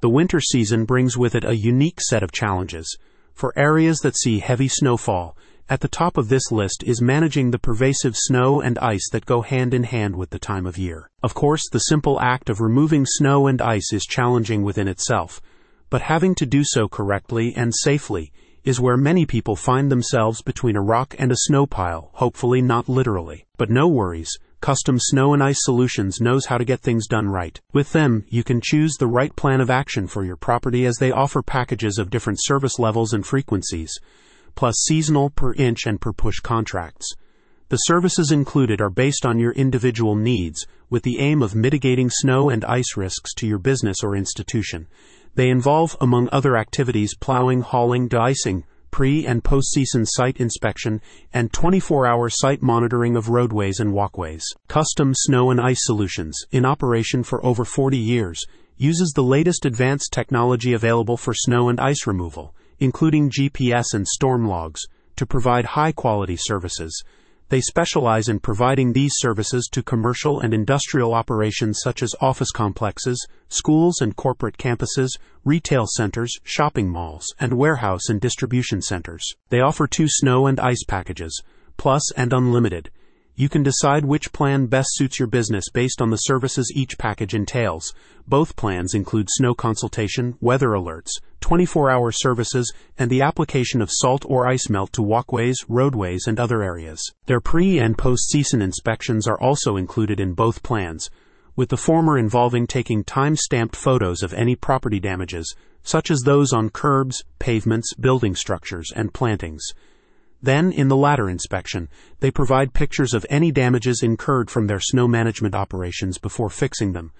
The winter season brings with it a unique set of challenges. For areas that see heavy snowfall, at the top of this list is managing the pervasive snow and ice that go hand in hand with the time of year. Of course, the simple act of removing snow and ice is challenging within itself, but having to do so correctly and safely is where many people find themselves between a rock and a snow pile, hopefully not literally. But no worries, Custom Snow and Ice Solutions knows how to get things done right. With them, you can choose the right plan of action for your property as they offer packages of different service levels and frequencies, plus seasonal, per inch, and per push contracts. The services included are based on your individual needs, with the aim of mitigating snow and ice risks to your business or institution. They involve, among other activities, plowing, hauling, de-icing, pre and post season site inspection, and 24 hour site monitoring of roadways and walkways. Custom Snow and Ice Solutions, in operation for over 40 years, uses the latest advanced technology available for snow and ice removal, including GPS and storm logs, to provide high quality services. They specialize in providing these services to commercial and industrial operations such as office complexes, schools and corporate campuses, retail centers, shopping malls, and warehouse and distribution centers. They offer two snow and ice packages, Plus and Unlimited. You can decide which plan best suits your business based on the services each package entails. Both plans include snow consultation, weather alerts, 24 hour services, and the application of salt or ice melt to walkways, roadways, and other areas. Their pre and post season inspections are also included in both plans, with the former involving taking time stamped photos of any property damages, such as those on curbs, pavements, building structures, and plantings. Then, in the latter inspection, they provide pictures of any damages incurred from their snow management operations before fixing them.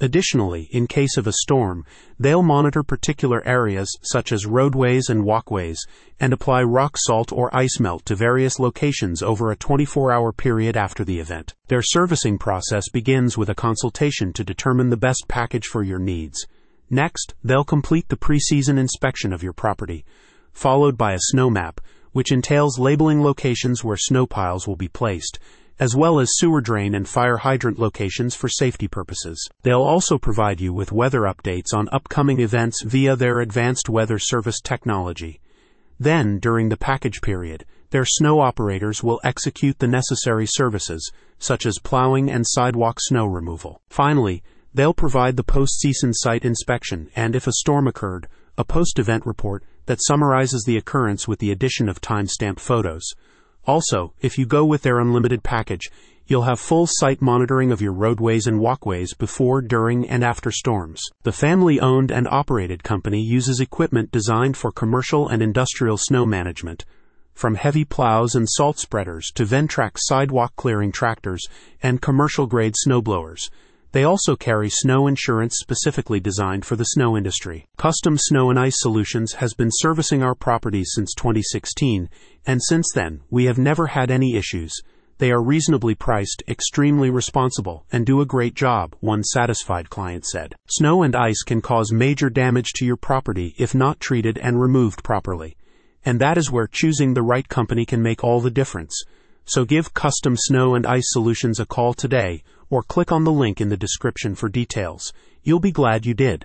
Additionally, in case of a storm, they'll monitor particular areas such as roadways and walkways and apply rock salt or ice melt to various locations over a 24 hour period after the event. Their servicing process begins with a consultation to determine the best package for your needs. Next, they'll complete the pre-season inspection of your property, followed by a snow map, which entails labeling locations where snow piles will be placed, as well as sewer drain and fire hydrant locations for safety purposes. They'll also provide you with weather updates on upcoming events via their advanced weather service technology. Then, during the package period, their snow operators will execute the necessary services, such as plowing and sidewalk snow removal. Finally, they'll provide the post-season site inspection and, if a storm occurred, a post-event report that summarizes the occurrence with the addition of time-stamped photos. Also, if you go with their unlimited package, you'll have full site monitoring of your roadways and walkways before, during, and after storms. The family owned and operated company uses equipment designed for commercial and industrial snow management, from heavy plows and salt spreaders to Ventrac sidewalk clearing tractors and commercial grade snowblowers. They also carry snow insurance specifically designed for the snow industry. Custom Snow and Ice Solutions has been servicing our properties since 2016, and since then, we have never had any issues. They are reasonably priced, extremely responsible, and do a great job, one satisfied client said. Snow and ice can cause major damage to your property if not treated and removed properly. And that is where choosing the right company can make all the difference. So give Custom Snow and Ice Solutions a call today or click on the link in the description for details. You'll be glad you did.